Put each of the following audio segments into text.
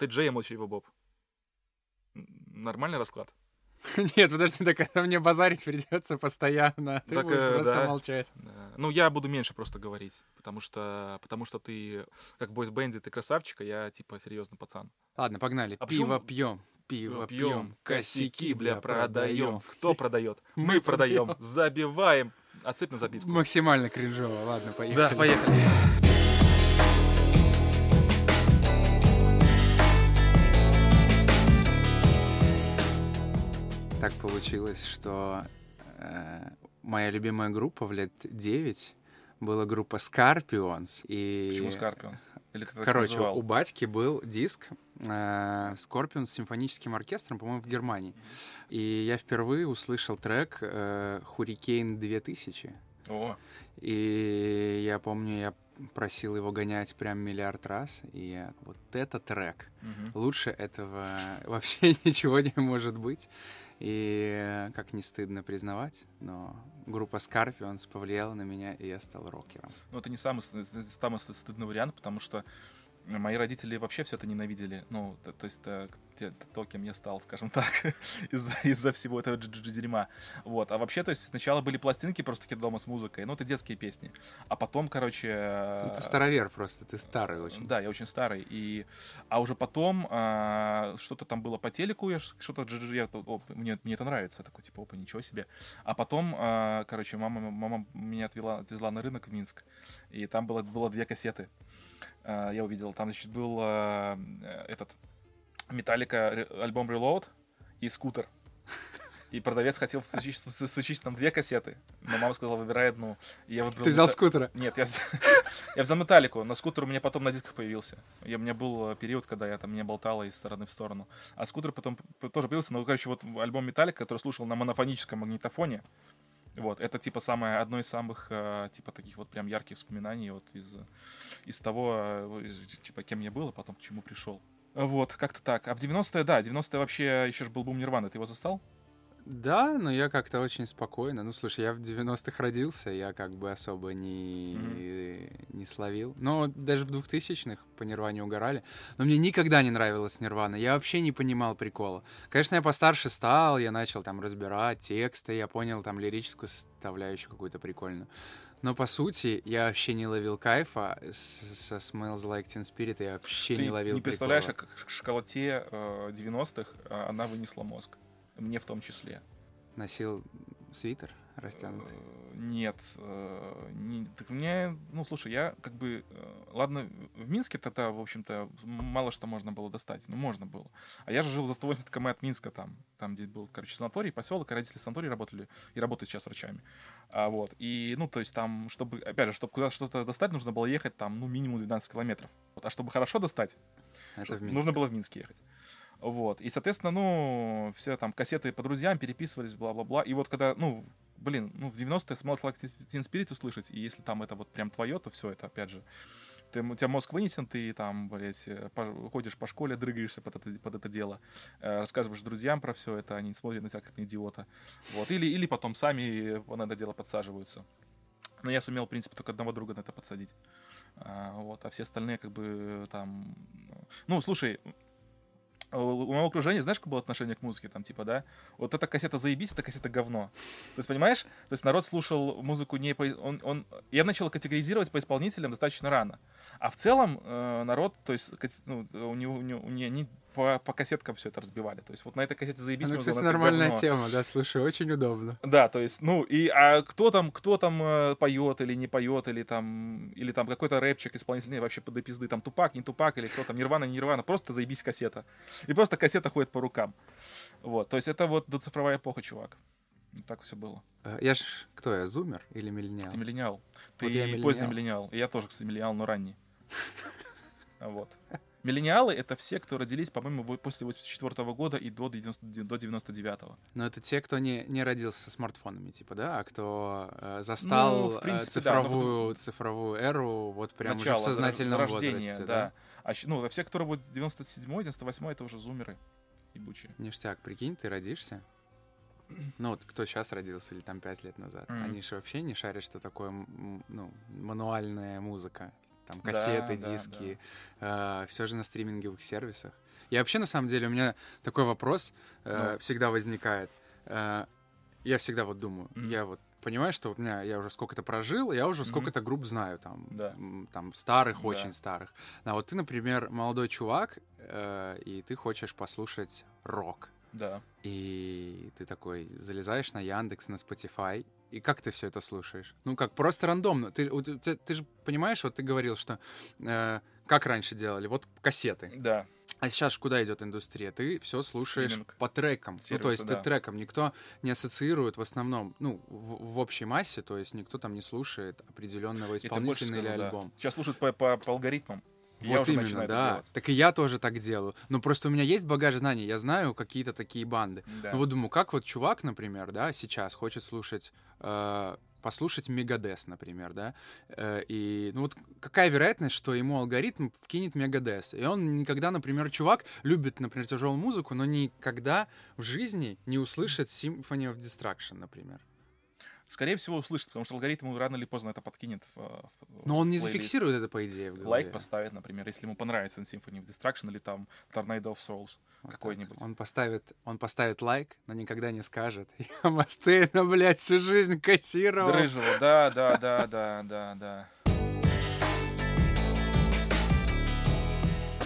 Т.Дж. и Молчаливый Боб. М, Нормальный расклад? Нет, подожди, так мне базарить придется постоянно. Ты Так, будешь э, просто да. молчать. Да. Ну, я буду меньше просто говорить, потому что, потому что ты, как бойс бенди, ты красавчик, а я, типа, серьезный пацан. Ладно, погнали. А Пиво почему- пьем, пиво Пьем, пьем, косяки, бля, продаем. продаем. Кто продает? Мы продаем. Забиваем. Отсыпь на забивку. Максимально кринжово. Ладно, поехали. Да, поехали. Так получилось, что э, моя любимая группа в лет 9 была группа Scorpions. И... Почему Скорпионс? Или ты Короче, называл? у батьки был диск э, Scorpions с симфоническим оркестром, по-моему, в Германии. И я впервые услышал трек э, «Hurricane 2000». О, И я помню, я просил его гонять прям миллиард раз, и вот это трек. мгм. Лучше этого вообще ничего не может быть. И как не стыдно признавать, но группа Scorpions повлияла на меня, и я стал рокером. Ну, это не самый, самый ст- стыдный вариант, потому что мои родители вообще все это ненавидели. Ну, т- то есть э, те- то, кем я стал, скажем так, из-за из-за всего этого дж- дж- дерьма. Вот. А вообще, то есть сначала были пластинки просто такие дома с музыкой, ну, это детские песни. А потом, короче... Ну, э, ты старовер просто, ты старый очень. Да, я очень старый. И... А уже потом а, что-то там было по телеку, я что-то дж- я, оп, мне, мне это нравится. Я такой, типа, опа, ничего себе. А потом, а, короче, мама, мама меня отвела, отвезла на рынок в Минск, и там было, было две кассеты. А, я увидел, там, значит, был а, э, этот Металлика альбом Reload и Скутер. И продавец хотел всучить там две кассеты, но мама сказала, выбирай одну. И я выбрал Ты взял Мета- скутера. нет, я, вз- я взял металлику, но скутер у меня потом на дисках появился. Я, у меня был э, период, когда я там меня болтало из стороны в сторону. А скутер потом тоже появился, но, короче, вот альбом Металлика, который слушал на монофоническом магнитофоне, вот, это типа самое, одно из самых, э, типа, таких вот прям ярких воспоминаний вот из, из того, э, из, типа, кем я был, а потом к чему пришел. Вот, как-то так. А в 90-е, да, 90-е вообще еще же был бум Нирваны. Ты его застал? Да, но я как-то очень спокойно. Ну, слушай, я в 90-х родился, я как бы особо не, не словил. Но даже в 2000-х по Нирване угорали. Но мне никогда не нравилась Нирвана. Я вообще не понимал прикола. Конечно, я постарше стал, я начал там разбирать тексты, я понял там лирическую составляющую какую-то прикольную. Но по сути, я вообще не ловил кайфа со Smells Like Teen Spirit, я вообще Ты не ловил не представляешь, прикола. как к школоте э, 90-х э, она вынесла мозг. Мне в том числе. Носил свитер растянутый. Э, Нет. э, не- так мне, ну, слушай, я как бы... э, Ладно, в Минске тогда, в общем-то, мало что можно было достать. Ну, можно было. А я же жил за 180 км от Минска там. Там, где был, короче, санаторий, поселок, и родители санатории работали и работают сейчас врачами. А, вот. И, ну, то есть там, чтобы, опять же, чтобы куда что-то достать, нужно было ехать там, ну, минимум 12 километров. Вот. А чтобы хорошо достать, Это Минске. нужно было в Минск ехать. Вот. И, соответственно, ну, все там кассеты по друзьям переписывались, бла-бла-бла. И вот когда, ну, блин, ну, в 90-е Smells Like Teen Spirit услышать, и если там это вот прям твое, то все это, опять же, ты, у тебя мозг вынесен, ты там, блядь, э, по- ходишь по школе, дрыгаешься под это, под это дело, э, рассказываешь друзьям про все это, они смотрят на тебя как на идиота. Вот. Или, или потом сами на это дело подсаживаются. Но я сумел, в принципе, только одного друга на это подсадить. А, вот, а все остальные, как бы, там... Ну, слушай, у у моего окружения, знаешь, какое было отношение к музыке, там, типа, да? Вот эта кассета заебись, эта кассета говно. То есть, понимаешь? То есть народ слушал музыку не по... Он, он... Я начал категоризировать по исполнителям достаточно рано. А в целом э, народ, то есть, ну, у него, у него- у не- они по, по кассеткам все это разбивали. То есть вот на этой кассете заебись. Ну, кстати, нормальная говно. тема, да, слушай, очень удобно. Да, то есть, ну, и а кто там, кто там э, поет или не поет, или там, или там какой-то рэпчик исполнитель, вообще до пизды, там тупак, не тупак, или кто там, нирвана, не нирвана, просто заебись кассета. И просто кассета ходит по рукам. Вот, то есть это вот доцифровая эпоха, чувак. Так все было. Э, Я ж, кто я, зумер или миллениал? Ты миллениал. Ты Вот я поздний миллениал. миллениал. И я тоже, кстати, миллениал, но ранний. Вот. Миллениалы — это все, кто родились, по-моему, после 84 года и до 90 до 99-го. Но это те, кто не, не родился со смартфонами, типа, да, а кто э, застал Ну, э, принципе, да, но в- цифровую, цифровую эру, вот прям Начало, уже в сознательном зарождение, возрасте, да. А щ- ну, а все, кто вот 97-й, 98-й, это уже зумеры ебучие. Ништяк, прикинь, ты родишься. Ну, вот кто сейчас родился или там пять лет назад. Мгм. Они же вообще не шарят, что такое ну, мануальная музыка. Там кассеты, Да, да, диски, все же на стриминговых сервисах. И вообще, на самом деле, у меня такой вопрос э, Ну. всегда возникает. Э, я всегда вот думаю, Мгм. я вот понимаю, что у меня я уже сколько-то прожил, я уже сколько-то групп знаю, там, Да. там старых, Да. очень старых. А вот ты, например, молодой чувак, э, и ты хочешь послушать рок. Да. И ты такой залезаешь на Яндекс, на Spotify, и как ты все это слушаешь? Ну как, просто рандомно. Ты, ты, ты же понимаешь, вот ты говорил, что э, как раньше делали, вот кассеты. Да. А сейчас куда идет индустрия? Ты все слушаешь Стриминг. по трекам. ну, то Сервисы, есть да. ты треком. Никто не ассоциирует в основном, ну, в, в общей массе, то есть никто там не слушает определенного исполнителя или да. альбом. Сейчас слушают по, по, по алгоритмам. И Вот я уже именно, начинаю да. это делать. Так и я тоже так делаю. Но просто у меня есть багаж знаний, я знаю какие-то такие банды. Да. Ну вот думаю, как вот чувак, например, да, сейчас хочет слушать, э, послушать Мегадес, например, да, э, и ну вот какая вероятность, что ему алгоритм вкинет Мегадес, и он никогда, например, чувак любит, например, тяжелую музыку, но никогда в жизни не услышит Symphony of Destruction, например. Скорее всего, услышит, потому что алгоритм ему рано или поздно это подкинет в, в Но он не плейлист. зафиксирует это, по идее, в. Лайк поставит, например, если ему понравится Symphony of Destruction или там Tornado of Souls. Вот какой-нибудь. Он поставит, он поставит лайк, но никогда не скажет. Я Мастейна, блядь, всю жизнь котировал. Дрыжева, да, да, да, да, да, да.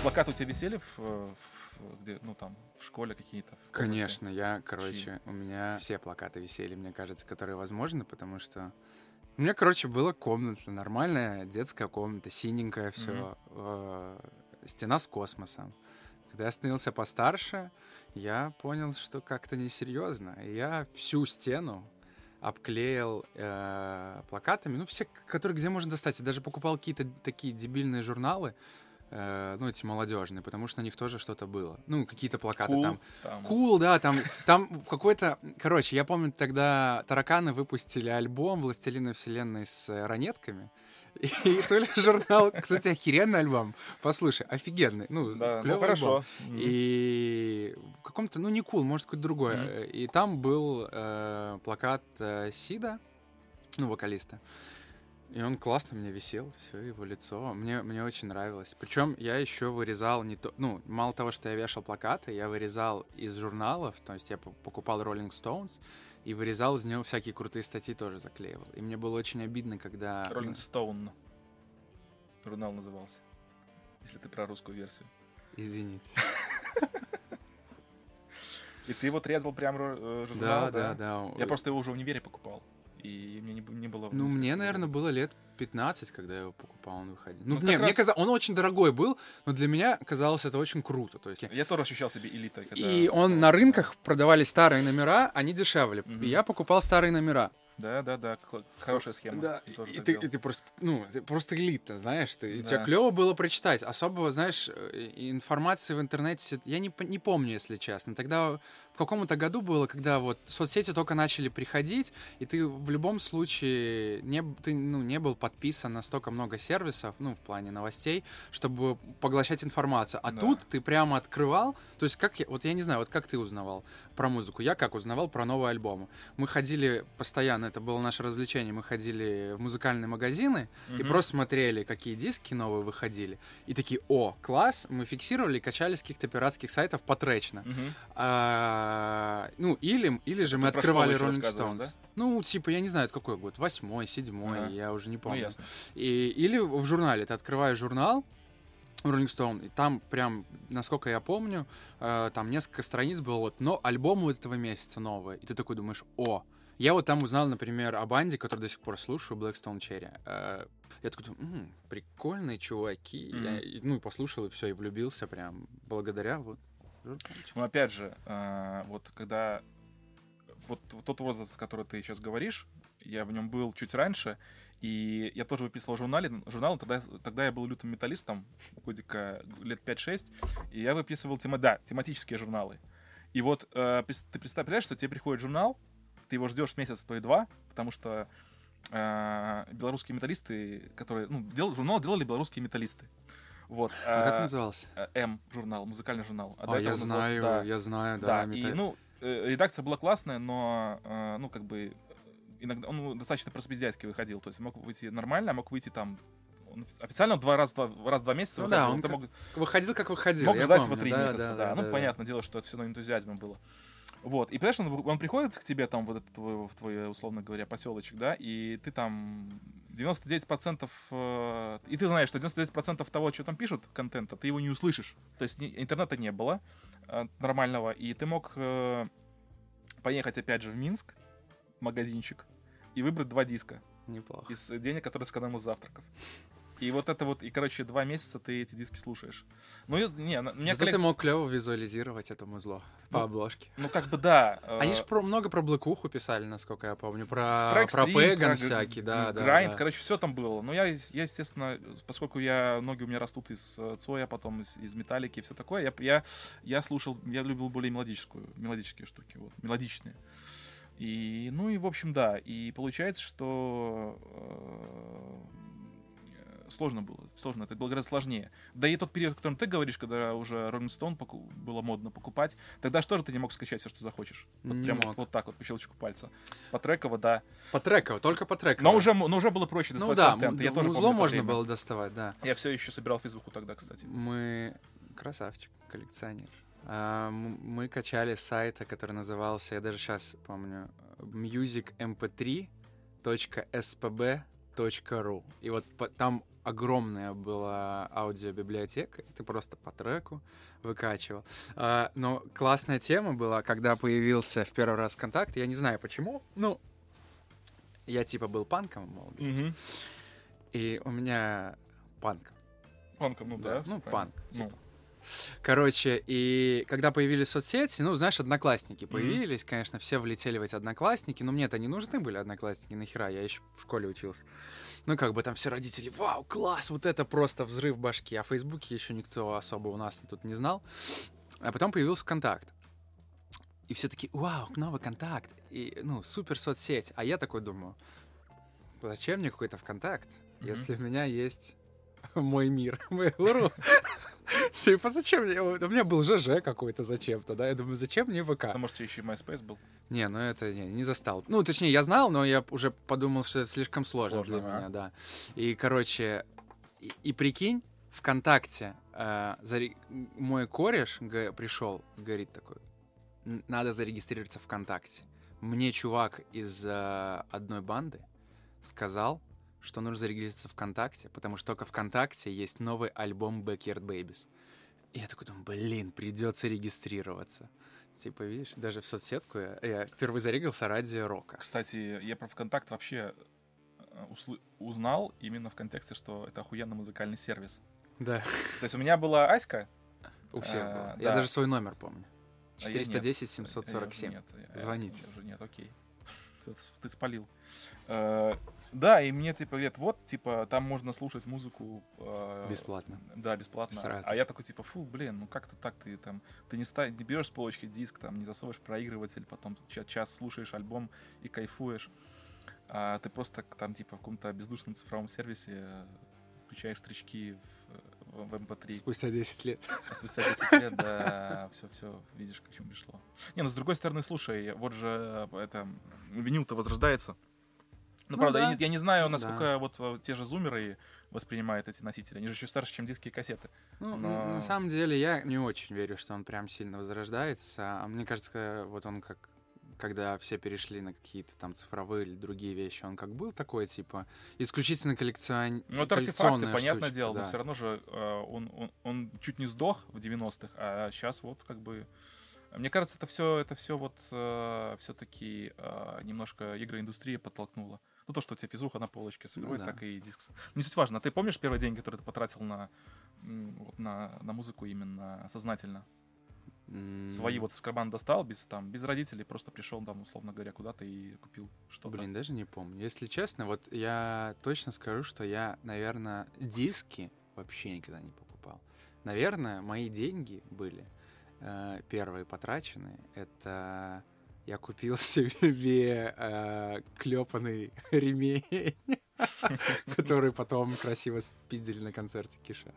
Плакаты у тебя висели в, в- где, ну там, в школе какие-то? в? Конечно, я, короче, у меня все плакаты висели, мне кажется, которые возможны, потому что у меня, короче, была комната, нормальная детская комната, синенькая все, стена с космосом. Когда я становился постарше, я понял, что как-то несерьезно. И я всю стену обклеил э, плакатами, ну, все, которые где можно достать. Я даже покупал какие-то такие дебильные журналы, э, ну, эти молодежные, потому что на них тоже что-то было. Ну, какие-то плакаты Cool, там. Кул, да, там, там в какой-то... Короче, я помню, тогда тараканы выпустили альбом «Властелина вселенной» с э, ранетками. И, то ли журнал... Кстати, охеренный альбом. Послушай, офигенный. Ну, Да, ну клёвый хорошо. альбом. М. И в каком-то, ну не кул, может какой-то другой. Э, И там был э, плакат э, Сида, ну вокалиста. И он классно мне висел, все его лицо. Мне, мне очень нравилось. Причем я еще вырезал не то, ну, мало того, что я вешал плакаты, я вырезал из журналов, то есть я по- покупал Rolling Stones и вырезал из него всякие крутые статьи тоже заклеивал. И мне было очень обидно, когда... Rolling Stone. Журнал назывался. Если ты про русскую версию. Извините. И ты вот резал прям э, Да, журнал, да, да. Я просто его уже в универе покупал. И мне не, не было... Ну, мне, наверное, было лет 15, когда я его покупал, он выходил. Ну, Ну, не, как мне раз- казалось, он очень дорогой был, но для меня казалось это очень круто. То есть, Я тоже ощущал себя элитой. Когда... и он на рынках продавали старые номера, они дешевле. Мгм. И я покупал старые номера. Да, да, да. Хорошая схема. Да, тоже и ты, и ты просто, ну, ты просто элита, знаешь, ты, и тебе Да. клево было прочитать. Особо, знаешь, э, информации в интернете, я не, не помню, если честно. Тогда в каком-то году было, когда вот соцсети только начали приходить, и ты в любом случае не, ты, ну, не был подписан на столько много сервисов, ну, в плане новостей, чтобы поглощать информацию. А Да. тут ты прямо открывал, то есть как я, вот я не знаю, вот как ты узнавал про музыку? Я как узнавал про новые альбомы? Мы ходили постоянно, это было наше развлечение, мы ходили в музыкальные магазины и Мгм. просто смотрели, какие диски новые выходили. И такие, о, класс, мы фиксировали и качали с каких-то пиратских сайтов потречно. Мгм. А, ну, или, или же мы Ты открывали Rolling Stones. да? Ну, типа, я не знаю, это какой год, восьмой, седьмой, Ага. я уже не Ну, помню. ясно. И, или в журнале, ты открываешь журнал, Rolling Stone, и там прям, насколько я помню, э, там несколько страниц было вот, но альбом у этого месяца новый. И ты такой думаешь, о, я вот там узнал, например, о банде, которую до сих пор слушаю, Blackstone Cherry. Э, я такой думаю, «М, прикольные чуваки. Мгм. Я, ну, и послушал, и все, и влюбился прям благодаря вот. Но опять же, а, вот когда вот тот возраст, который ты сейчас говоришь, я в нем был чуть раньше, и я тоже выписывал журналы, журнал, тогда, тогда я был лютым металлистом, годика лет 5-6, и я выписывал тема, да, тематические журналы. И вот э, ты представляешь, что тебе приходит журнал, ты его ждешь месяц, то и два, потому что э, белорусские металлисты, которые, ну, дел, журнал делали белорусские металлисты. Вот. А как а, назывался? э, М журнал, музыкальный журнал. А, до я знаю, да. я знаю, да. Да, мета- и, ну, э, редакция была классная, но, э, ну, как бы, иногда он достаточно просвездяйски выходил. То есть мог выйти нормально, а мог выйти там он официально два раза, два, раз в два месяца Ну выходил. да, он как- мог, Выходил, как выходил. мог ждать его три Да, месяца, да. да, ну, да. понятное дело, что это все на энтузиазме было. Вот. И понимаешь, он, он приходит к тебе там, вот этот твой, в твой, условно говоря, поселочек, да, и ты там 99%, э, и ты знаешь, что 99% того, что там пишут, контента, ты его не услышишь. То есть интернета не было э, нормального, и ты мог э, поехать опять же в Минск, в магазинчик, и выбрать два диска Неплохо. из денег, которые сэкономил завтраков. И вот это вот, и, короче, два месяца ты эти диски слушаешь. Ну, и- не, у меня Зато коллекция... ты мог клево визуализировать это музло по Ну, обложке. Ну, как бы да. э, Они же про, много про блэкуху писали, насколько я помню. Про, про пэган всякий, да, да. грайнд, да. короче, все там было. Но я, я, естественно, поскольку я, ноги у меня растут из э, Цоя, потом из, из металлики и все такое, я, я, я слушал, я любил более мелодическую, мелодические штуки, вот, мелодичные. И, ну и, в общем, да. И получается, что э, сложно было, сложно, это было гораздо сложнее. Да и тот период, о котором ты говоришь, когда уже Rolling Stone поку- было модно покупать, тогда же тоже ты не мог скачать все, что захочешь. Вот Не прям мог. вот, так вот, по щелчку пальца. По треково, да. По треково, только по треково. Но уже, но уже было проще Ну доставать да, контент. Я тоже это можно время. было доставать, да. Я все еще собирал физуху тогда, кстати. Мы красавчик, коллекционер. А, Мы качали с сайта, который назывался, я даже сейчас помню, musicmp3.spb.ru. И вот по- там огромная была аудиобиблиотека, ты просто по треку выкачивал. А, Но классная тема была, когда появился в первый раз контакт, я не знаю почему, ну, я типа был панком в молодости, и у меня панк Панком, ну да. да, ну, панк, Ну, типа. Короче, и когда появились соцсети, ну, знаешь, одноклассники появились, конечно, все влетели в эти одноклассники, но мне-то не нужны были одноклассники, нахера, я еще в школе учился. Ну, как бы там все родители, вау, класс, вот это просто взрыв башки, а в Фейсбуке еще никто особо у нас тут не знал. А потом появился ВКонтакт. И все таки вау, новый контакт, и, ну, супер соцсеть. А я такой думаю, зачем мне какой-то ВКонтакт, Мгм. если у меня есть мой мир, Mail.ru. Типа, зачем мне? У меня был ЖЖ какой-то зачем-то, да? Я думаю, зачем мне ВК? а может, еще и MySpace был? Не, ну это не, не застал. Ну, точнее, я знал, но я уже подумал, что это слишком сложно, Сложно, для ага. меня, да. И, короче, и, и прикинь, ВКонтакте э, заре- мой кореш г- пришел, говорит такой, «Н- надо зарегистрироваться ВКонтакте. Мне чувак из э, одной банды сказал, что нужно зарегистрироваться ВКонтакте, потому что только ВКонтакте есть новый альбом Backyard Babies. И я такой думаю, блин, придется регистрироваться. Типа, видишь, даже в соцсетку я, я впервые зарегался ради рока. Кстати, я про ВКонтакт вообще э, услы- узнал именно в контексте, что это охуенный музыкальный сервис. Да, То есть у меня была Аська, у всех А, было. да. Я даже свой номер помню. а я нет. 410 Я уже 747. нет, я- Звоните. я уже нет, окей. Ты, ты спалил. Э, Да, и мне типа говорят, вот, типа, там можно слушать музыку... э, Бесплатно. Да, бесплатно. Сразу. А я такой, типа, фу, блин, ну как-то так ты там... Ты не, ста- не берешь с полочки диск, там, не засовываешь проигрыватель, потом ча- час слушаешь альбом и кайфуешь. А ты просто там, типа, в каком-то бездушном цифровом сервисе э, включаешь стрички в, в MP3. Спустя 10 лет. А спустя 10 лет, да, все, все, видишь, к чему пришло. Не, ну с другой стороны, слушай, вот же э, это винил-то возрождается. Ну, Ну правда, я, да. не, я не знаю, Да. насколько вот э, те же зумеры воспринимают эти носители. Они же еще старше, чем диски и кассеты. Ну, Но- на самом деле, я не очень верю, что он прям сильно возрождается. А мне кажется, вот он как когда все перешли на какие-то там цифровые или другие вещи, он как был такой, типа, исключительно коллекцион... Ну, это артефакты, понятное штучка, дело, но да. все равно же э, он, он, он чуть не сдох в 90-х, а сейчас вот как бы... Мне кажется, это все, это все вот все-таки немножко игроиндустрия подтолкнула. Ну, то, что у тебя физуха на полочке собирает, да. так и диск. Ну, не суть важно. Ты помнишь первый день, который ты потратил на, вот на, на музыку именно сознательно? М, Свои вот с кармана достал, без, там, без родителей, просто пришел там, условно говоря, куда-то и купил что-то. Блин, даже не помню. Если честно, вот я точно скажу, что я, наверное, диски вообще никогда не покупал. Наверное, мои деньги были э, первые потраченные. Это я купил себе э, клепанный ремень, который потом красиво спиздили на концерте Киша.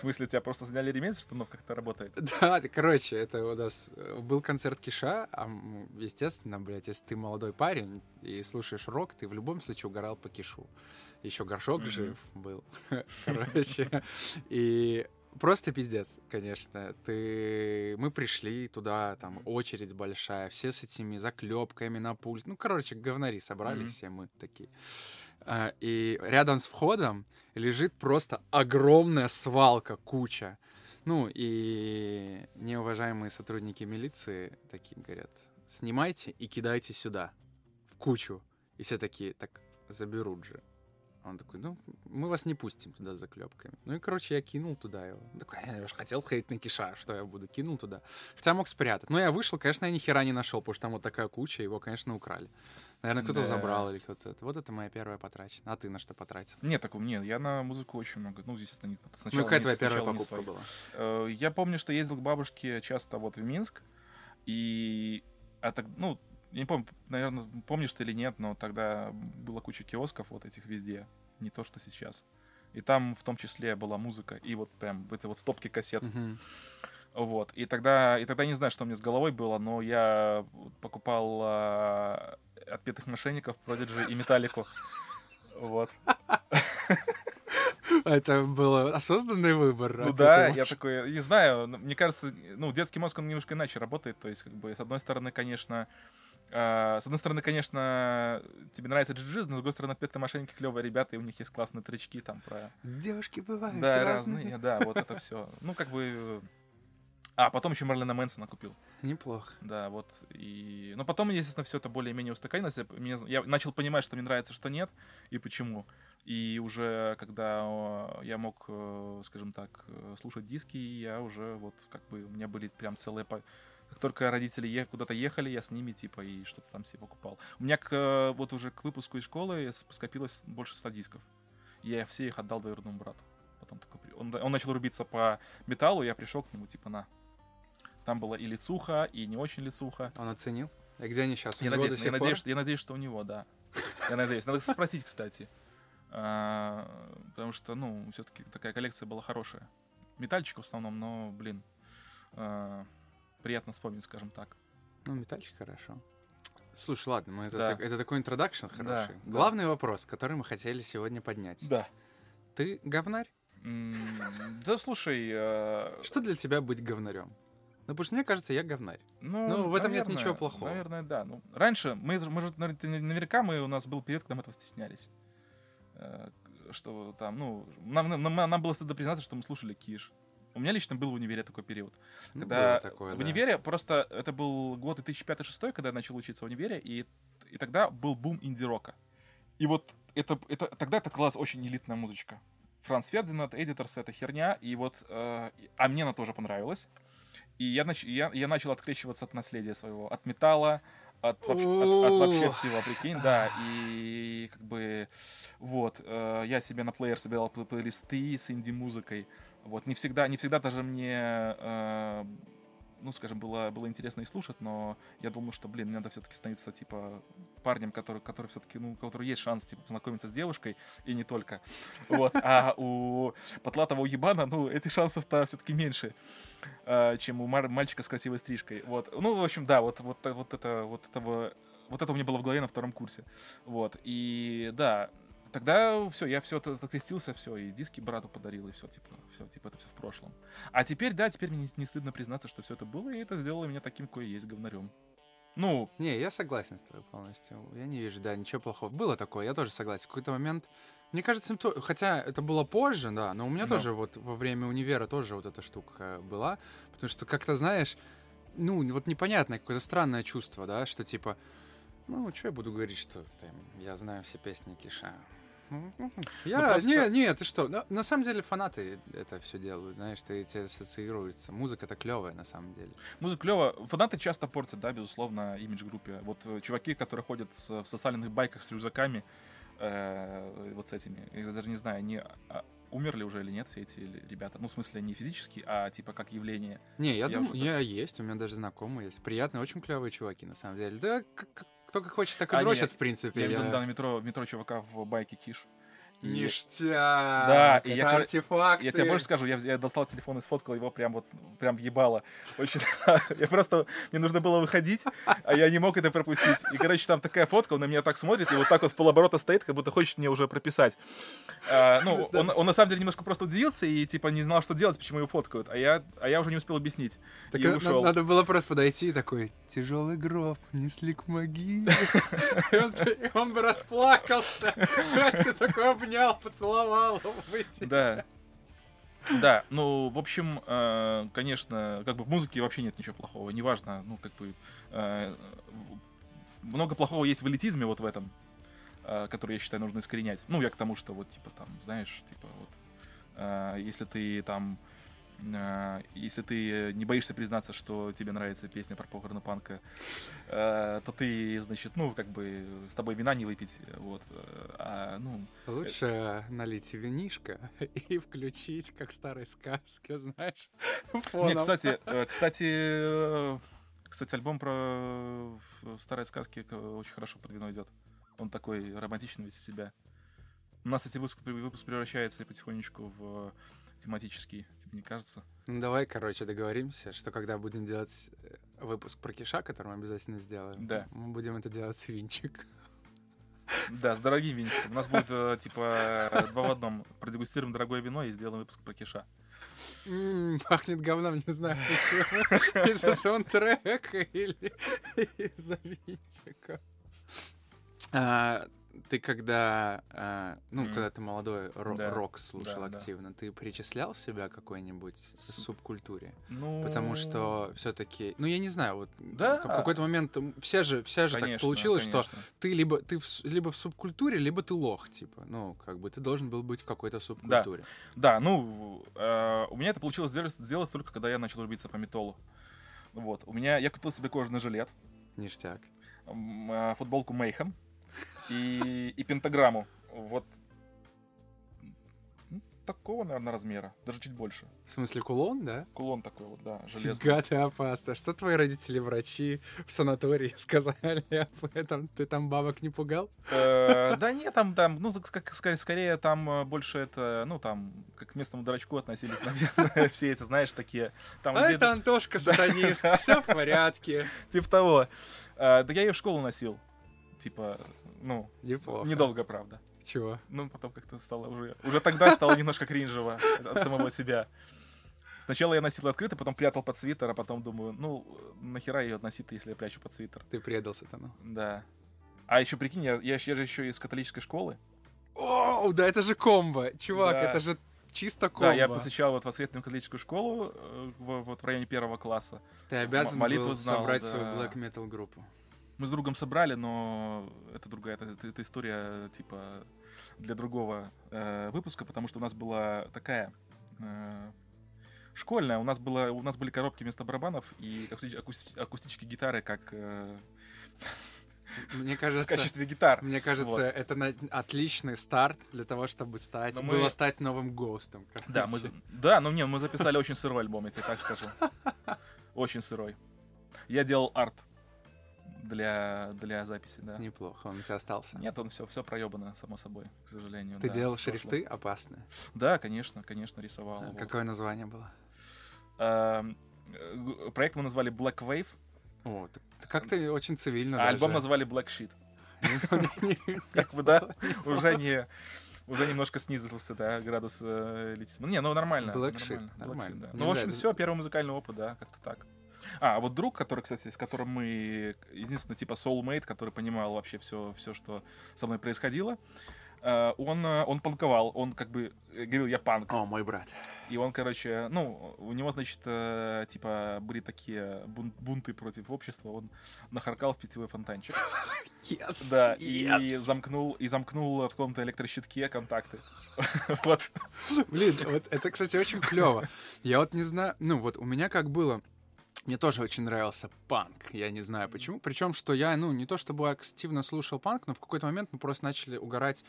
смысле, тебя просто сняли ремень со штанов, как это работает? Да, короче, это у нас э, был концерт Киша, а, естественно, блядь, если ты молодой парень и слушаешь рок, ты в любом случае угорал по Кишу. Еще горшок жив был, короче. И просто пиздец, конечно. Ты... Мы пришли туда, там очередь большая, все с этими заклепками на пульт. Ну, короче, говнари собрались Мгм. все мы такие. А, И рядом с входом лежит просто огромная свалка, куча. Ну, и неуважаемые сотрудники милиции такие говорят, снимайте и кидайте сюда, в кучу. И все такие, так заберут же. Он такой, ну, мы вас не пустим туда с заклепками. Ну и, короче, я кинул туда его. Такой, я же хотел сходить на киша, что я буду, кинул туда. Хотя мог спрятать. Но я вышел, конечно, я ни хера не нашел, потому что там вот такая куча, его, конечно, украли. Наверное, кто-то Да. забрал или кто-то. это. Вот это моя первая потрачена. А ты на что потратил? Нет, такого нет. Я на музыку очень много. Ну, естественно, не сначала. ну, какая твоя первая покупка была? Э, Я помню, что ездил к бабушке часто вот в Минск, и а так, ну, я не помню, наверное, помнишь ты или нет, но тогда была куча киосков вот этих везде, не то, что сейчас. И там в том числе была музыка, и вот прям эти вот стопки кассет. Мгм. Вот. И тогда, и тогда не знаю, что у меня с головой было, но я покупал а, отпетых мошенников, Продиджи и Металлику. Вот. Это был осознанный выбор. Ну да, я такой, не знаю, мне кажется, ну, детский мозг, он немножко иначе работает, то есть, как бы, с одной стороны, конечно, а, с одной стороны, конечно, тебе нравится джиджи, но с другой стороны, отпетые мошенники клевые ребята, и у них есть классные тречки там про... Девушки бывают Да, разные. разные, да, вот это все. Ну, как бы... А, потом еще Марлена Мэнсона купил. Неплохо. Да, вот. И... Но потом, естественно, все это более-менее устаканилось. Я, мне- я начал понимать, что мне нравится, что нет, и почему. И уже когда я мог, э, скажем так, э, слушать диски, я уже вот как бы у меня были прям целые... Как только родители е- куда-то ехали, я с ними типа и что-то там себе покупал. У меня к, э, вот уже к выпуску из школы скопилось больше 100 дисков. Я все их отдал двоюродному брату. Потом такой, он, он начал рубиться по металлу, я пришел к нему, типа, на. Там было и лицуха, и не очень лицуха. Он оценил? А где они сейчас? У Я надеюсь, я, сих надеюсь, пор? что, я надеюсь, что у него, да. Я надеюсь. Надо спросить, кстати. А, потому что, ну, все-таки такая коллекция была хорошая. Метальчик в основном, но, блин, а, приятно вспомнить, скажем так. Ну, метальчик хорошо. Слушай, ладно, мы это, Да. так- это такой интродакшн хороший. да. Главный вопрос, который мы хотели сегодня поднять. Да. Ты говнарь? Да, слушай, а, Что для тебя быть говнарем? Ну, потому что мне кажется, я говнарь. Ну, Ну, в этом нет наверное, ничего плохого. Наверное, да. Ну, раньше, мы, же- мы же, наверное, наверняка мы, у нас был период, когда мы этого стеснялись. Э, Что там, ну, нам, нам, нам было стыдно признаться, что мы слушали Киш. У меня лично был в универе такой период. Ну, Когда было такое, в да. универе просто это был год 2005-2006, когда я начал учиться в универе, и, и тогда был бум инди-рока. И вот это, это, тогда это класс очень элитная музычка. Франц Фердинанд, Эдиторс, это херня, и вот, э, а мне она тоже понравилась. И я, нач- я, я начал открещиваться от наследия своего, от металла, от вообще, от- от вообще всего, прикинь, да, и как бы, вот, э, я себе на плеер собирал плей- плейлисты с инди-музыкой, вот, не всегда, не всегда даже мне, э, ну, скажем, было, было интересно и слушать, но я думал, что, блин, мне надо все-таки становиться, типа, парнем, который, который все-таки, ну, у которого есть шанс, типа, познакомиться с девушкой, и не только, вот, а у потлатого уебана, ну, этих шансов-то все-таки меньше, э, чем у мальчика с красивой стрижкой, вот, ну, в общем, да, вот, вот, вот это, вот этого, вот это у меня было в голове на втором курсе, вот, и, да, Тогда все, я все это крестился, все, и диски брату подарил, и все, типа, все, типа, это все в прошлом. А теперь, да, теперь мне не, не стыдно признаться, что все это было, и это сделало меня таким, кое есть говнарем. Ну, Не, я согласен с тобой полностью. Я не вижу, да, ничего плохого. Было такое, я тоже согласен. В какой-то момент, мне кажется, то- хотя это было позже, да, но у меня Да. тоже вот во время универа тоже вот эта штука была, потому что как-то, знаешь, ну, вот непонятное какое-то странное чувство, да, что типа, ну, что я буду говорить, что там, я знаю все песни Киша. Я, просто- не, не, ты что? На, на самом деле фанаты это все делают, знаешь, ты тебе ассоциируется. Музыка-то клевая на самом деле. музыка клево. Фанаты часто портят, да, безусловно, имидж группе. Вот э, чуваки, которые ходят с- в сосаленных байках с рюкзаками, э, вот с этими, я даже не знаю, они а, умерли уже или нет, все эти ребята. Ну, в смысле, не физически, а типа как явление. Не, я, Я думаю, уже я есть, у меня даже знакомые есть. Приятные, очень клевые чуваки, на самом деле. Да, как- кто как хочет, так и А, в принципе. Я видел недавно метро, метро чувака в байке Киш. Ништяк! Да, и я, артефакты. Я тебе больше скажу, я, я достал телефон и сфоткал его прям вот, прям въебало. Очень, я просто, мне нужно было выходить, а я не мог это пропустить. И, короче, там такая фотка, он на меня так смотрит, и вот так вот в полоборота стоит, как будто хочет мне уже прописать. А, ну, он, он на самом деле немножко просто удивился и, типа, не знал, что делать, почему его фоткают. А я, а я уже не успел объяснить. Так и э, на- ушел. надо было просто подойти и такой, тяжелый гроб, несли к могиле. И он- бы расплакался. Катя такой обнял, поцеловал. Да. Да, ну, в общем, э, конечно, как бы в музыке вообще нет ничего плохого. Неважно, ну, как бы... э, много плохого есть в элитизме вот в этом, э, который, я считаю, нужно искоренять. Ну, я к тому, что вот, типа, там, знаешь, типа, вот... если ты там... э, если ты не боишься признаться, что тебе нравится песня про похороны панка, э, то ты, значит, ну, как бы с тобой вина не выпить, вот. э, А, ну, Лучше налить винишко и включить, как в старой сказке, знаешь, фоном. Не, кстати, э, кстати, э, кстати, альбом про э, старые сказки очень хорошо под вино идет. Он такой романтичный весь из себя. У нас эти выпуск, выпуск превращается потихонечку в тематический, тебе не кажется? Ну, давай, короче, договоримся, что когда будем делать э, выпуск про Киша, который мы обязательно сделаем, Да. мы будем это делать с винчик. Да, с дорогим винчиком. У нас будет э, типа э, два в одном. Продегустируем дорогое вино и сделаем выпуск про киша. Пахнет говном, не знаю почему. Из-за саундтрека или из-за винчика. Ты когда, а, ну, Мгм. когда ты молодой ро- Да, рок слушал да, да. активно, ты причислял себя к какой-нибудь С- субкультуре? Ну, Потому что все-таки, ну я не знаю, вот Да. в какой-то момент м, все же, вся же так конечно, получилось, что конечно. ты либо ты в, либо в субкультуре, либо ты лох, типа, ну как бы ты должен был быть в какой-то субкультуре. Да, ну, э, у меня это получилось сделать, сделать только когда я начал рубиться по металлу. Вот, у меня, я купил себе кожаный жилет, Ништяк. э, футболку Мейхем и, и пентаграмму. Вот ну, такого, наверное, размера, даже чуть больше. В смысле кулон, да? Кулон такой вот, да, железный. Фига ты опасно. Что твои родители врачи в санатории сказали об этом? Ты там бабок не пугал? Э, Да нет, там, там, ну, как скорее там э, больше это, ну, там, как к местному дурачку относились, наверное, все эти, знаешь, такие... А это Антошка сатанист, все в порядке. Типа того. Э, Да я ее в школу носил. Типа, ну, Неплохо. недолго, правда. Чего? Ну, потом как-то стало уже... Уже тогда стало немножко кринжево от самого себя. Сначала я носил открыто, потом прятал под свитер, а потом думаю, ну, нахера ее носить, если я прячу под свитер? Ты предал сатану. Да. А еще прикинь, я, я, же еще из католической школы. О, да это же комбо. Чувак, Да. это же чисто комбо. Да, я посещал вот воскресную католическую школу э, в- вот в районе первого класса. Ты обязан молитву был знал, собрать да. свою black metal группу. Мы с другом собрали, но это другая, это, это- история типа для другого э, выпуска, потому что у нас была такая э, школьная, у нас было, у нас были коробки вместо барабанов и акусти- акусти- акустические гитары как э, Мне в кажется, качестве гитар. мне кажется, Вот. это на- отличный старт для того, чтобы стать, Но мы- было стать новым гостом. Да, мы, да, ну не, мы записали очень сырой альбом, я тебе так скажу. Очень сырой. Я делал арт для, для записи, да. Неплохо, он у тебя остался. Нет, он все, все проебано, само собой, к сожалению. Ты да, делал шрифты опасные. Да, конечно, конечно, рисовал. вот. Какое название было? Г- Проект мы назвали Black Wave, О, ты, ты как-то очень цивильно а альбом даже. назвали Black Sheet. Как бы, да, уже не... Уже немножко снизился, да, градус э, элитизма. Не, ну нормально. Black Sheet, Black нормально. Sheet, да. Мне Ну, в общем, все, первый музыкальный опыт, да, как-то так. А, вот друг, который, кстати, с которым мы, единственный типа soulmate, который понимал вообще все, все, что со мной происходило, э, он, э, он панковал, он как бы э, говорил, я панк. О, мой брат. И он, короче, ну, у него, значит, типа, были такие бун- бунты против общества, он нахаркал в питьевой фонтанчик. Yes, Да, и замкнул, и замкнул в каком-то электрощитке контакты. Вот. Блин, вот это, кстати, очень клево. Я вот не знаю, ну вот у меня как было, мне тоже очень нравился панк, я не знаю почему. Причем, что я, ну, не то чтобы активно слушал панк, но в какой-то момент мы просто начали угорать.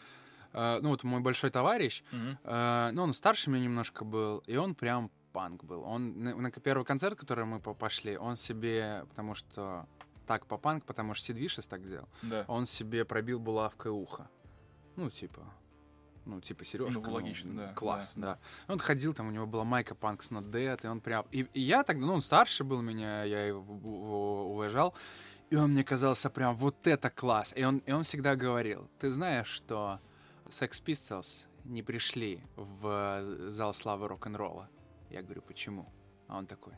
э, ну, вот мой большой товарищ, Мгм. э, ну, он старше меня немножко был, и он прям панк был. Он на, на первый концерт, который мы по- пошли, он себе, потому что так по панк, потому что Сид Вишес так делал, Да. он себе пробил булавкой ухо. Ну, типа, Ну, типа, Сережка, Ну, логично, да, Класс, да, да. Он ходил, там у него была майка Punks Not Dead, и он прям... И, и я тогда, ну, он старше был меня, я его, его уважал, и он мне казался прям вот это класс. И он, и он всегда говорил, ты знаешь, что Sex Pistols не пришли в зал славы рок-н-ролла? Я говорю, почему? А он такой,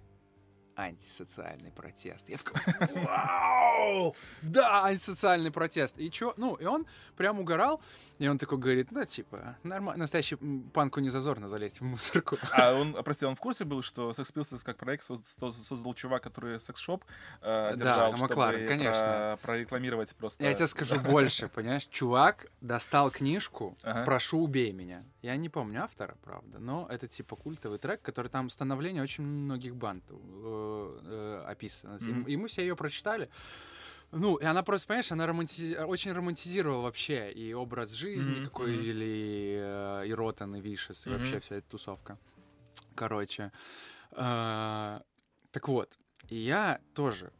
антисоциальный протест. Я такой, вау! Да, антисоциальный протест. И чё? Ну, и он прям угорал, и он такой говорит, да, типа, нормально, настоящий панку не зазорно залезть в мусорку. А он, а, прости, он в курсе был, что Sex Pistols как проект соз- соз- создал чувак, который секс-шоп э, Да, держал, Макларен, чтобы конечно. про- прорекламировать просто. Я тебе скажу больше, понимаешь? Чувак достал книжку Ага. «Прошу, убей меня». Я не помню автора, правда, но это типа культовый трек, который там становление очень многих банд э, э, описано. И- Мгм. И мы все ее прочитали. Ну, и она просто, понимаешь, она романти- очень романтизировала вообще и образ жизни, Мгм, какой или э, и Ротан, и Вишес, и Мгм. вообще вся эта тусовка. Короче, э, так вот, и я тоже,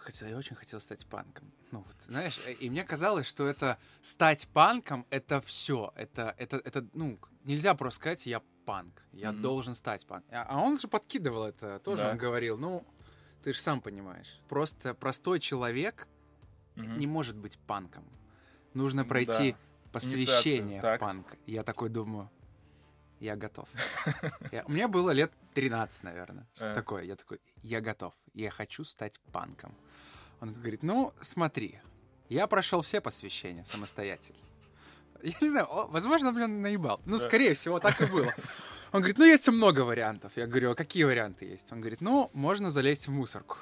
хотел, я очень хотел стать панком. Ну, вот, знаешь, э, и мне казалось, что это стать панком, это все, это, это, это, ну, нельзя просто сказать, я панк, я Мгм. должен стать панком. А а он же подкидывал это, тоже Да. он говорил, ну, ты же сам понимаешь, просто простой человек Мгм. не может быть панком. Нужно пройти Да. посвящение Инициацию, в так. панк. Я такой думаю, я готов. Я- Мне было лет 13, наверное. Что Э. такое? Я такой, я готов. Я хочу стать панком. Он говорит, ну, смотри, я прошел все посвящения самостоятельно. Я не знаю, возможно, он меня наебал. Ну, Да. скорее всего, так и было. Он говорит, ну, есть много вариантов. Я говорю, а какие варианты есть? Он говорит, ну, можно залезть в мусорку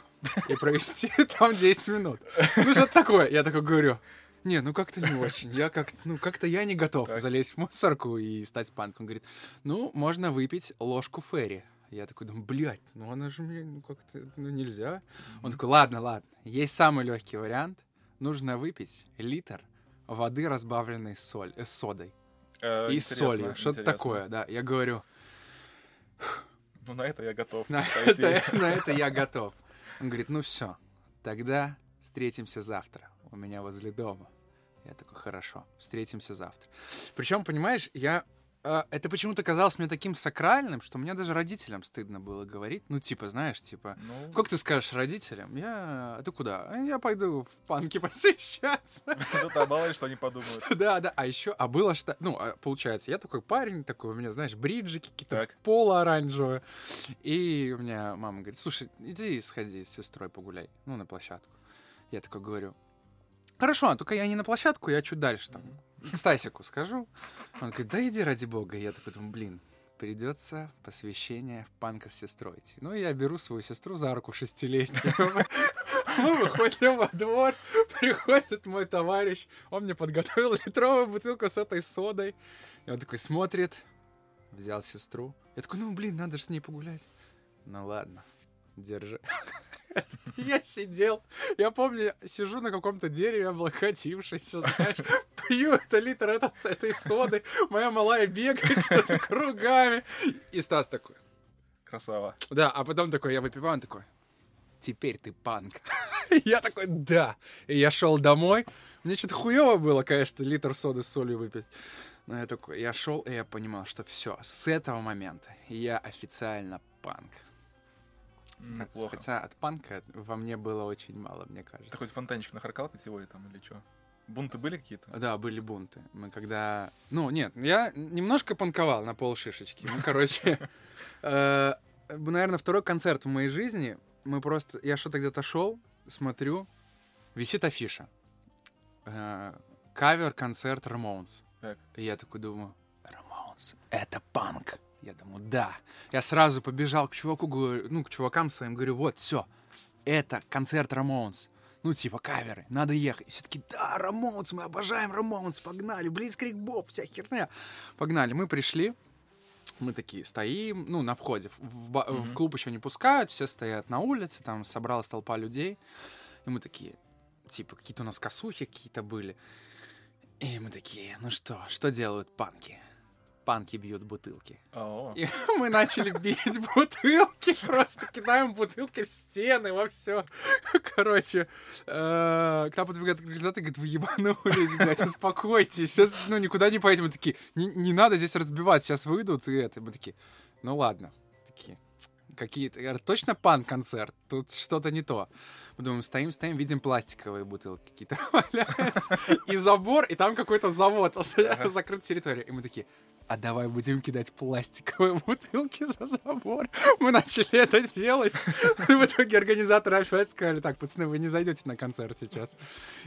и провести там 10 минут. Ну, что-то такое. Я такой говорю, не, ну как-то не очень. Я как ну как-то я не готов Так. залезть в мусорку и стать панком. Он говорит, ну, можно выпить ложку ферри. Я такой думаю, блядь, ну она же мне ну, как-то ну, нельзя. Он такой, ладно, ладно, есть самый легкий вариант. Нужно выпить литр воды, разбавленной соль, э, содой. Э, и солью. Что-то такое, да. Я говорю, Ну, на это я готов. на пойти. это, на это я готов. Он говорит, ну все, тогда встретимся завтра у меня возле дома. Я такой, хорошо, встретимся завтра. Причем, понимаешь, я... а, это почему-то казалось мне таким сакральным, что мне даже родителям стыдно было говорить. Ну, типа, знаешь, типа, Ну, как ты скажешь родителям? Я... А ты куда? «А Я пойду в панки посвящаться. ну мало ли что они подумают. Да, да. А еще, а было что... Ну, а, получается, я такой парень, такой, у меня, знаешь, бриджики какие-то, поло оранжевое. И у меня мама говорит, слушай, иди сходи с сестрой погуляй, ну, на площадку. Я такой говорю, хорошо, только я не на площадку, я чуть дальше там, Стасику скажу. Он говорит, да иди ради бога. Я такой думаю, блин, придется посвящение в панка с сестрой идти. Ну, я беру свою сестру за руку шестилетнюю. Мы выходим во двор, приходит мой товарищ, он мне подготовил литровую бутылку с этой содой. И он такой смотрит, взял сестру. Я такой, ну, блин, надо же с ней погулять. Ну, ладно, держи. Я сидел, я помню, сижу на каком-то дереве, облокотившийся, знаешь, пью это литр этот- этой соды, моя малая бегает что-то кругами. И Стас такой, Красава. да, а потом такой, я выпиваю, он такой, теперь ты панк. Я такой, да. И я шел домой. Мне что-то хуево было, конечно, литр соды с солью выпить. Но я такой, я шел, и я понимал, что все, с этого момента я официально панк. Неплохо. Хотя от панка во мне было очень мало, мне кажется. Ты хоть фонтанчик нахаркал питьевой там или что? Бунты были какие-то? Да, были бунты. Мы когда... Ну, нет, я немножко панковал на пол шишечки. Мы, короче... э, Наверное, второй концерт в моей жизни. Мы просто... Я что-то где-то шел, смотрю, висит афиша. Э, Кавер-концерт. Так. И я такой думаю, Рамоунс, это панк. Я думаю, да. Я сразу побежал к чуваку, говорю, ну, к чувакам своим, говорю, вот, все, это концерт Рамоунс. Ну, типа, каверы, надо ехать. И все таки да, Рамоунс, мы обожаем Рамоунс, погнали, Блицкрик Боб, вся херня. Погнали, мы пришли, мы такие стоим, ну, на входе, в, ба- в клуб еще не пускают, все стоят на улице, там собралась толпа людей. И мы такие, типа, какие-то у нас косухи какие-то были. И мы такие, ну что, что делают панки? Панки бьют бутылки. О, И мы начали бить бутылки, просто кидаем бутылки в стены, во все. Короче, э, к нам подбегает организатор и говорит, вы ебанулись, блядь, успокойтесь, сейчас, ну, никуда не поедем. Мы такие, не, надо здесь разбивать, сейчас выйдут, и это. Мы такие, ну, ладно. Такие, какие-то, точно пан-концерт, тут что-то не то. Мы думаем, стоим, стоим, видим пластиковые бутылки какие-то валяются, и забор, и там какой-то завод, Ага. закрытая территория. И мы такие, а давай будем кидать пластиковые бутылки за забор. Мы начали это делать. И в итоге организаторы опять сказали, так, пацаны, вы не зайдете на концерт сейчас.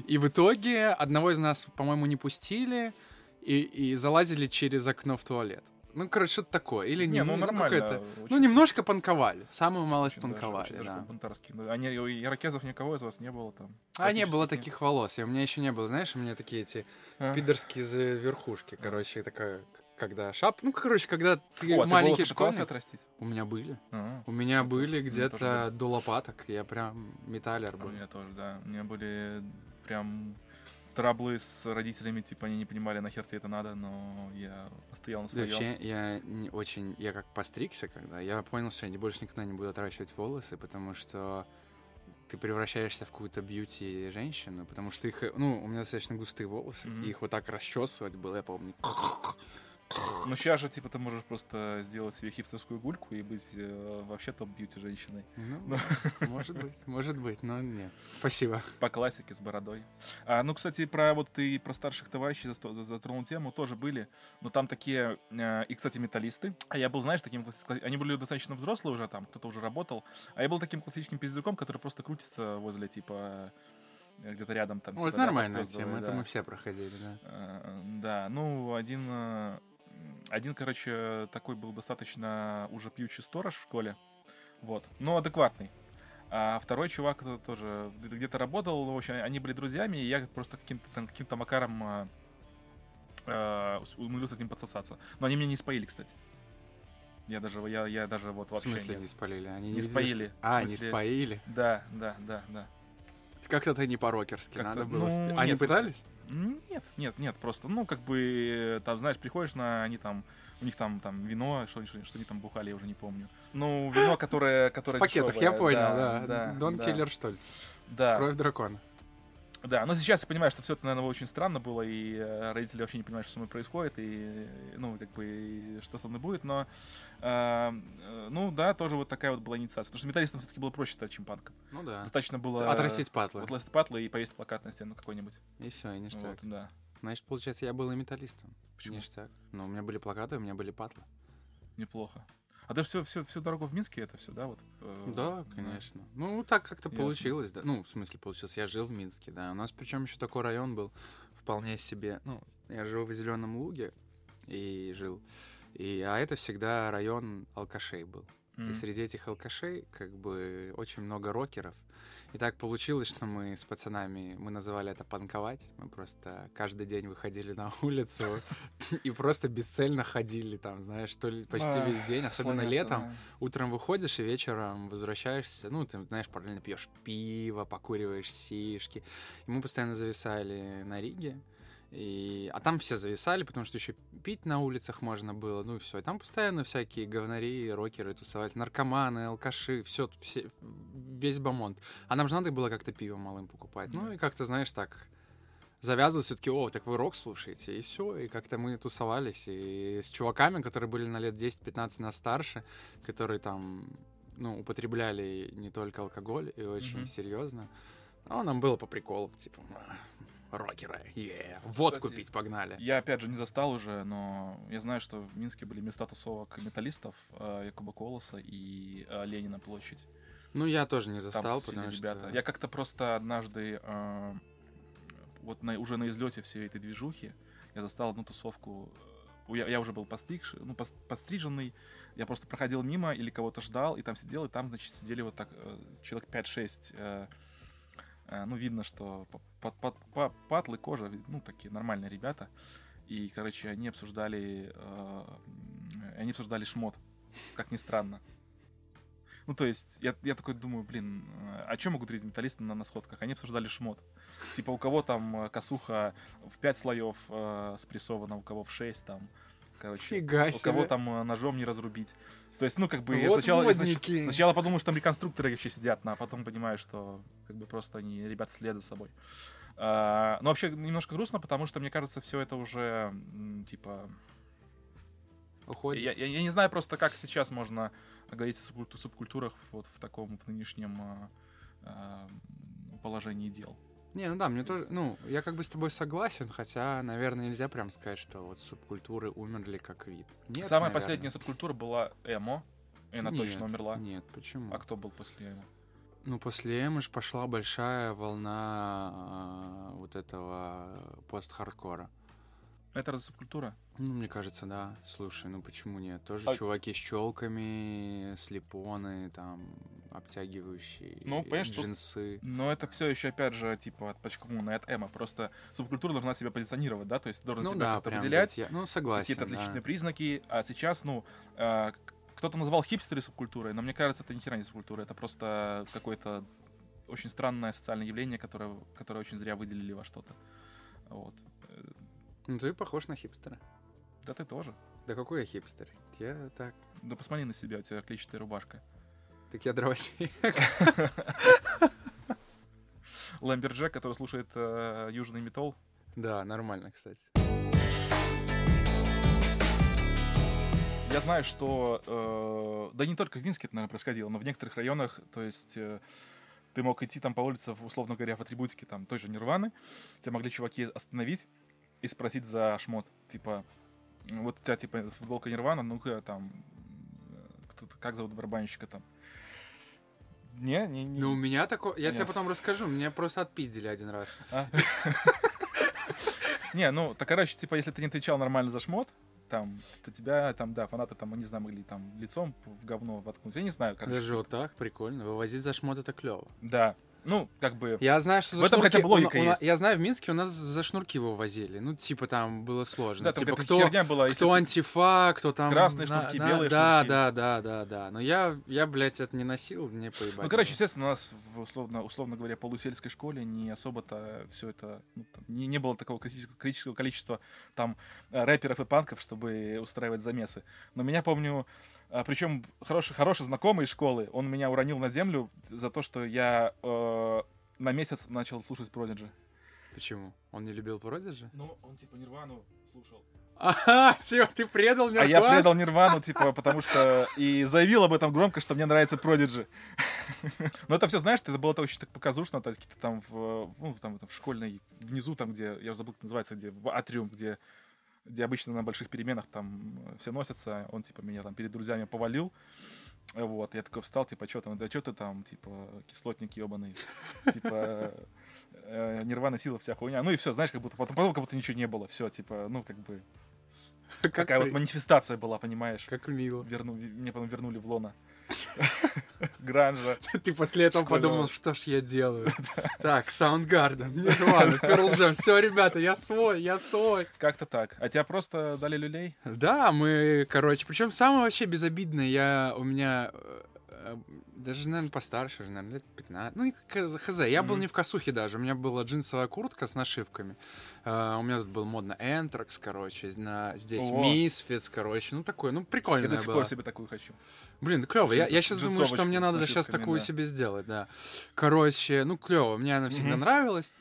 И в итоге одного из нас, по-моему, не пустили и, и залазили через окно в туалет. Ну, короче, что-то такое. Или не, ну нормально. какое-то- очень- Ну, немножко панковали. Самую малость очень даже- панковали, очень даже да. по-бунтарски. Ну, Они, у ирокезов никого из вас не было там? А не было таких волос. И у меня еще не было, знаешь, у меня такие эти А. пидорские верхушки, короче, такая, когда шап... Ну, короче, когда ты О, а ты маленький школьник... отрастить? У меня были. А, У меня Это- были у тоже где-то до лопаток. Я прям металлер У был. меня тоже, да. У меня были прям траблы с родителями, типа они не понимали, нахер тебе это надо, но я стоял на своем. Вообще, я не очень... Я как постригся, когда... Я понял, что я больше никогда не буду отращивать волосы, потому что ты превращаешься в какую-то бьюти-женщину, потому что их... Ну, у меня достаточно густые волосы, Мгм. и их вот так расчесывать было, я помню. Ну сейчас же, типа, ты можешь просто сделать себе хипстерскую гульку и быть э, вообще топ-бьюти женщиной. Ну, может быть, может быть, но нет. Спасибо. По классике с бородой. А, ну, кстати, про вот ты про старших товарищей затронул тему, тоже были. Но там такие, э, и, кстати, металлисты. А я был, знаешь, таким, они были достаточно взрослые уже там, кто-то уже работал. А я был таким классическим пиздюком, который просто крутится возле, типа, э, где-то рядом там. Ну, типа, это да, нормальная тема, это да. мы все проходили, да. Э, Да, ну, один, один, короче, такой был достаточно уже пьющий сторож в школе, вот, но адекватный. А второй чувак это тоже где- где-то работал, в общем, они были друзьями, и я просто каким-то там- каким-то макаром э, умудрился к ним подсосаться. Но они меня не споили, кстати. Я даже, я, я даже вот В вообще... смысле нет. не спалили? Они Не видели, споили. что- А, В не смысле- споили? Да, да, да, да. Как-то это не по-рокерски, Как-то, надо было... ну, спи- нет, Они в смысле- пытались? Нет, нет, нет, просто, ну, как бы, там, знаешь, приходишь на, они там, у них там, там, вино, что, что, что они там бухали, я уже не помню. Ну, вино, которое, которое В пакетах, я дешёвое, понял, да, Дон да, Киллер, что ли? Да, Кровь дракона. Да, но сейчас я понимаю, что все это, наверное, очень странно было, и э, родители вообще не понимают, что со мной происходит, и, ну, как бы, и что со мной будет, но, э, э, ну, да, тоже вот такая вот была инициация, потому что металлистам все-таки было проще стать, чем панком. Ну да. Достаточно было... Отрастить патлы. Вот лазить патлы и повесить плакат на стену какой-нибудь. И все, и ништяк. Вот, да. Значит, получается, я был и металлистом. Почему? Ништяк. Ну, у меня были плакаты, у меня были патлы. Неплохо. А ты все, все, всю дорогу в Минске это все, да, вот? э, Да, конечно. Ну, так как-то получилось, да. Ну, в смысле, получилось. Я жил в Минске, да. У нас причем еще такой район был вполне себе. Ну, я жил в Зеленом Луге и жил. И, а это всегда район алкашей был. М. И среди этих алкашей, как бы, очень много рокеров. И так получилось, что мы с пацанами, мы называли это панковать. Мы просто каждый день выходили на улицу и просто бесцельно ходили там, знаешь, то ли почти весь день, особенно летом. Утром выходишь и вечером возвращаешься, ну, ты, знаешь, параллельно пьешь пиво, покуриваешь сишки. И мы постоянно зависали на Риге. И... А там все зависали, потому что еще пить на улицах можно было, ну и все. И там постоянно всякие говнари, рокеры тусовались, наркоманы, алкаши, все, все, весь бомонд. А нам же надо было как-то пиво малым покупать. Ну Да. и как-то, знаешь, так завязывалось все-таки, о, так вы рок слушаете, и все. И как-то мы тусовались и с чуваками, которые были на лет 10-15 нас старше, которые там, ну, употребляли не только алкоголь и очень Мгм. серьезно. А нам было по приколу, типа, «А, рокеры, е, водку Кстати, пить погнали. Я, опять же, не застал уже, но я знаю, что в Минске были места тусовок металлистов, э, Якуба Колоса и э, Ленина площадь. Ну, я тоже не Там застал, тусили потому ребята. что... Я как-то просто однажды, э, вот на, уже на излете всей этой движухи, я застал одну тусовку. э, Я, я уже был постригший, ну, пос- постриженный. Я просто проходил мимо или кого-то ждал, и там сидел, и там, значит, сидели вот так э, человек 5-6. э, э, ну, видно, что по- по- по- по- патлы, кожа, ну, такие нормальные ребята. И, короче, они обсуждали, э, они обсуждали шмот, как ни странно. Ну, то есть, я, я такой думаю, блин, э, о чем могут говорить металлисты на, на сходках? Они обсуждали шмот. Типа, у кого там э, косуха в 5 слоев э, спрессована, у кого в 6 там. короче. Фига У кого себе. там э, ножом не разрубить. То есть, ну, как бы, я Вот сначала, модники. сначала подумал, что там реконструкторы вообще сидят, а потом понимаю, что, как бы, просто они, ребята, следуют за собой. А, но вообще немножко грустно, потому что, мне кажется, все это уже, типа, Уходит. я, я- я не знаю просто, как сейчас можно говорить о субкульту- субкультурах вот в таком, в нынешнем а, а, положении дел. Не, ну да, мне тоже, ну, я как бы с тобой согласен, хотя, наверное, нельзя прям сказать, что вот субкультуры умерли как вид. Нет, Самая наверное. последняя субкультура была эмо, и она Нет, точно умерла. Нет, почему? А кто был после эмо? Ну, после Эмы ж пошла большая волна а, вот этого пост-хардкора. Это разве субкультура? Ну, мне кажется, да. Слушай, ну почему нет? Тоже А- чуваки с челками, слепоны, там, обтягивающие Ну, понимаешь, тут- джинсы. Но это все еще, опять же, типа, от почему от эмо. Просто субкультура должна себя позиционировать, да? То есть должен Ну себя да, как-то выделять, я- Ну, согласен, какие-то да. отличительные признаки. А сейчас, ну, к- кто-то называл хипстеры субкультурой, но мне кажется, это ни хера не субкультура. Это просто какое-то очень странное социальное явление, которое, которое очень зря выделили во что-то. Вот. Ну, ты похож на хипстера. Да ты тоже. Да какой я хипстер? Я так... Да посмотри на себя, у тебя клетчатая рубашка. Так я дровосек. Ламберджек, который слушает э, южный металл. Да, нормально, кстати. Я знаю, что, э, да не только в Минске это, наверное, происходило, но в некоторых районах, то есть э, ты мог идти там по улице, условно говоря, в атрибутике там той же Нирваны, тебя могли чуваки остановить и спросить за шмот, типа, «Ну, вот у тебя, типа, футболка Нирвана, ну-ка, там, э, кто-то, как зовут барабанщика там? Не, не, не. Ну, у меня такое... Я тебе Нет. потом расскажу. Меня просто отпиздили один раз. А? Не, ну, так, короче, типа, если ты не отвечал нормально за шмот, там, то тебя, там, да, фанаты, там, не знаю, могли там лицом в говно воткнуть. Я не знаю, короче. Даже вот так, прикольно. Вывозить за шмот это клево. Да. Ну, как бы... Я знаю, что за В этом шнурки... хотя бы логика у у есть. Я знаю, в Минске у нас за шнурки вывозили. Ну, типа, там было сложно. Да, там типа, кто, херня была. кто ты- антифа, кто там... Красные на- шнурки, на- белые да, шнурки. Да, да, да, да. Но я, я, блядь, это не носил, мне поебать. Ну, короче, естественно, у нас, в, условно, условно говоря, полусельской школе не особо-то все это... ну, там, не, не было такого критического, критического количества там э, рэперов и панков, чтобы устраивать замесы. Но меня, помню, причем хороший, хороший знакомый из школы, он меня уронил на землю за то, что я э, на месяц начал слушать Продиджи. Почему? Он не любил Продиджи? Ну, он типа Нирвану слушал. Ага, все, ты предал меня. А я предал Нирвану, типа, потому что... И заявил об этом громко, что мне нравится Продиджи. Но это все, знаешь, это было очень так показушно, то есть какие-то там в, ну, там, там в школьной, внизу, там, где, я уже забыл, как называется, где, в атриум, где, где обычно на больших переменах там э, все носятся, он, типа, меня там перед друзьями повалил. Вот, я такой встал, типа, что там, да что ты там, типа, кислотник ебаный, типа, э, нирвана сила вся хуйня. Ну и все, знаешь, как будто потом, потом как будто ничего не было, все, типа, ну как бы Как, такая вот манифестация была, понимаешь? как мило. Верну, мне потом вернули в лона. Гранжа. Ты после этого подумал, что ж я делаю. Так, Soundgarden, Nirvana, Pearl Jam. Все, ребята, я свой, я свой. Как-то так. А тебя просто дали люлей? Да, мы, короче, причем самое вообще безобидное, я, у меня, э, даже, наверное, постарше, уже, наверное, лет 15, ну, и хз, я был Мгм. не в косухе даже, у меня была джинсовая куртка с нашивками, Э, у меня тут был модно Энтракс, короче, на, здесь О. Короче, ну, такое, ну, Я прикольно до сих пор себе такую хочу. Блин, клево. Я, я сейчас думаю, что мне надо сейчас такую да. себе сделать, да. Короче, ну клево, мне она всегда Мгм. нравилась.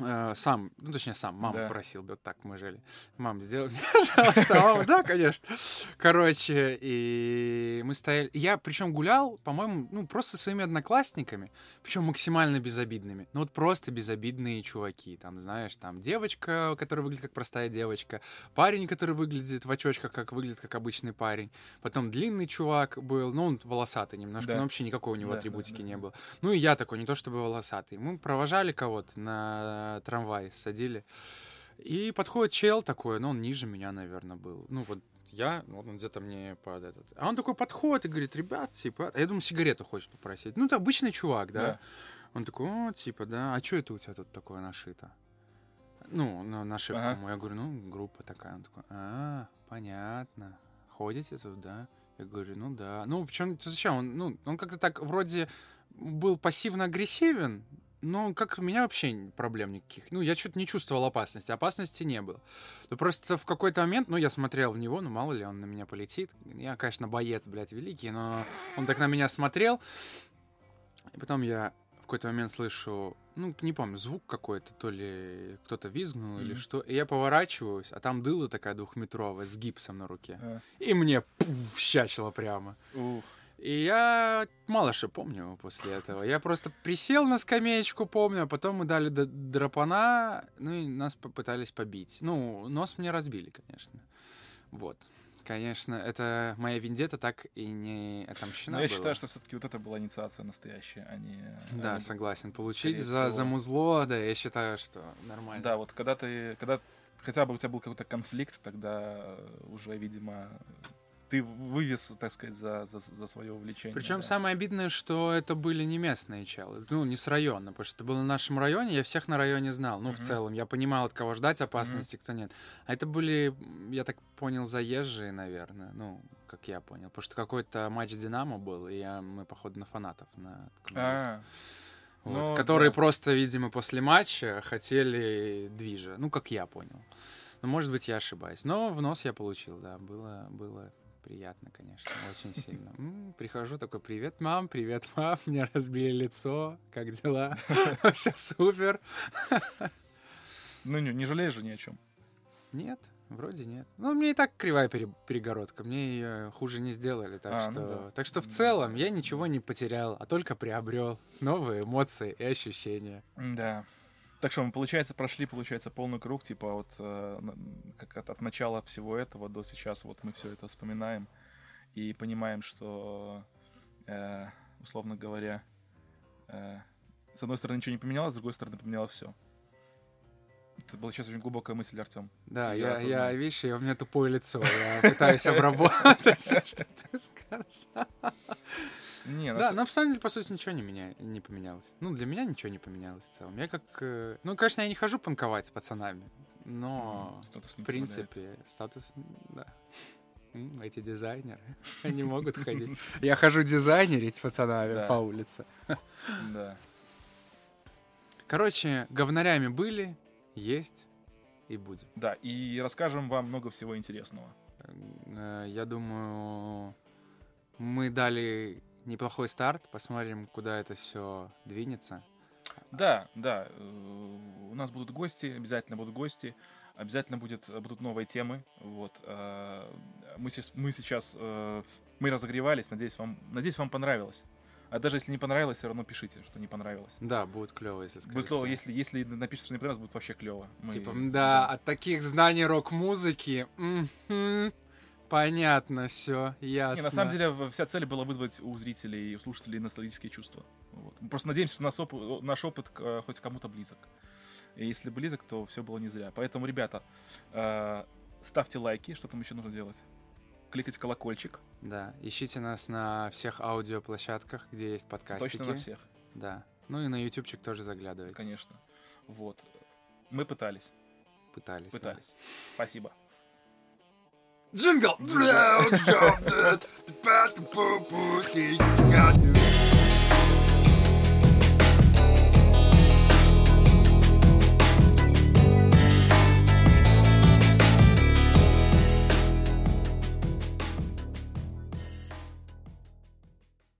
Э, Сам, ну точнее сам, мама Да. просил, вот так мы жили. Мам, сделай мне, пожалуйста, мама, да, конечно. Короче, и мы стояли. Я причем гулял, по-моему, ну просто со своими одноклассниками, причем максимально безобидными. Ну вот просто безобидные чуваки. Там, знаешь, там девочка, которая выглядит как простая девочка, парень, который выглядит в очочках, как выглядит как обычный парень. Потом длинный чувак был, ну он волосатый немножко, Да. но вообще никакой у него Да, атрибутики да, не было. Ну и я такой, не то чтобы волосатый. Мы провожали кого-то на трамвай, садили. И подходит чел такой, ну он ниже меня, наверное, был. Ну вот я, вот он где-то мне под этот. А он такой подходит и говорит, ребят, типа, а я думаю, сигарету хочет попросить. Ну, это обычный чувак, да? Да. Он такой, о, типа, да, а что это у тебя тут такое нашито? Ну, на нашивку Ага. Я говорю, ну, группа такая. Он такой, а, понятно. Ходите тут, да? Я говорю, ну да. Ну, причем, зачем? Он, ну, он как-то так вроде был пассивно-агрессивен, Ну, как у меня вообще проблем никаких. Ну, я что-то не чувствовал опасности. Опасности не было. Но просто в какой-то момент, ну, я смотрел в него, ну, мало ли, он на меня полетит. Я, конечно, боец, блядь, великий, но он так на меня смотрел. И потом я в какой-то момент слышу, ну, не помню, звук какой-то, то ли кто-то визгнул mm-hmm. или что. И я поворачиваюсь, а там дыла такая двухметровая с гипсом на руке. Uh. И мне пуф, щачило прямо. Uh. И я мало что помню после этого. Я просто присел на скамеечку, помню, а потом мы дали драпана, ну и нас попытались побить. Ну, нос мне разбили, конечно. Вот. Конечно, это моя вендета так и не отомщена Но я была. считаю, что все-таки вот это была инициация настоящая, а не... Да, а согласен. Получить за, за музло, да, я считаю, что нормально. Да, вот когда ты... Когда хотя бы у тебя был какой-то конфликт, тогда уже, видимо, ты вывез, так сказать, за, за, за свое увлечение. Причем да. самое обидное, что это были не местные челы, ну, не с района, потому что это было в нашем районе, я всех на районе знал, ну, uh-huh. в целом. Я понимал, от кого ждать опасности, uh-huh. кто нет. А это были, я так понял, заезжие, наверное, ну, как я понял. Потому что какой-то матч Динамо был, и я, мы, походу, на фанатов наткнулись. Вот, ну, которые да. просто, видимо, после матча хотели движа. Ну, как я понял. Ну, может быть, я ошибаюсь. Но в нос я получил, да. Было, было приятно, конечно, очень сильно. М-м, прихожу такой, привет, мам, привет, мам, мне разбили лицо, как дела? Все супер. Ну, не, не жалеешь же ни о чем? Нет, вроде нет. Ну, мне и так кривая перегородка, мне ее хуже не сделали, так а, ну что... Ну да. Так что в целом я ничего не потерял, а только приобрел новые эмоции и ощущения. Да. Так что мы, получается, прошли, получается, полный круг, типа вот э, как от, от начала всего этого до сейчас вот мы все это вспоминаем и понимаем, что, э, условно говоря, э, с одной стороны ничего не поменялось, с другой стороны поменялось все. Это была сейчас очень глубокая мысль, Артем. Да, я, я, я видишь, у меня тупое лицо, я пытаюсь обработать все, что ты сказал. Не, да, на самом деле, по сути, ничего не, меня, не поменялось. Ну, для меня ничего не поменялось в целом. Я как... Э, ну, конечно, я не хожу панковать с пацанами, но, статус в принципе, позволяет. статус, да. Эти дизайнеры, они могут ходить. Я хожу дизайнерить с пацанами по улице. Да. Короче, говнарями были, есть и будем. Да, и расскажем вам много всего интересного. Э, я думаю, мы дали неплохой старт. Посмотрим, куда это все двинется. Да, да. Э, у нас будут гости, обязательно будут гости. Обязательно будет, будут новые темы. Вот. Э, мы, мы сейчас э, мы разогревались. Надеюсь, вам, надеюсь, вам понравилось. А даже если не понравилось, все равно пишите, что не понравилось. Да, будет клево, если скажете. Будет клево, если, если напишите, что не понравилось, будет вообще клево. Мы... Типа, да, от таких знаний рок-музыки. М-м-м. Понятно, все, ясно. Не, на самом деле, вся цель была вызвать у зрителей и у слушателей ностальгические чувства. Вот. Мы просто надеемся, что наш опыт, наш опыт хоть кому-то близок. И если близок, то все было не зря. Поэтому, ребята, э, ставьте лайки, что там еще нужно делать. Кликайте колокольчик. Да, ищите нас на всех аудиоплощадках, где есть подкастики. Точно на всех. Да. Ну и на ютубчик тоже заглядывайте. Конечно. Вот. Мы пытались. Пытались. Пытались. Да. Спасибо. Jingle!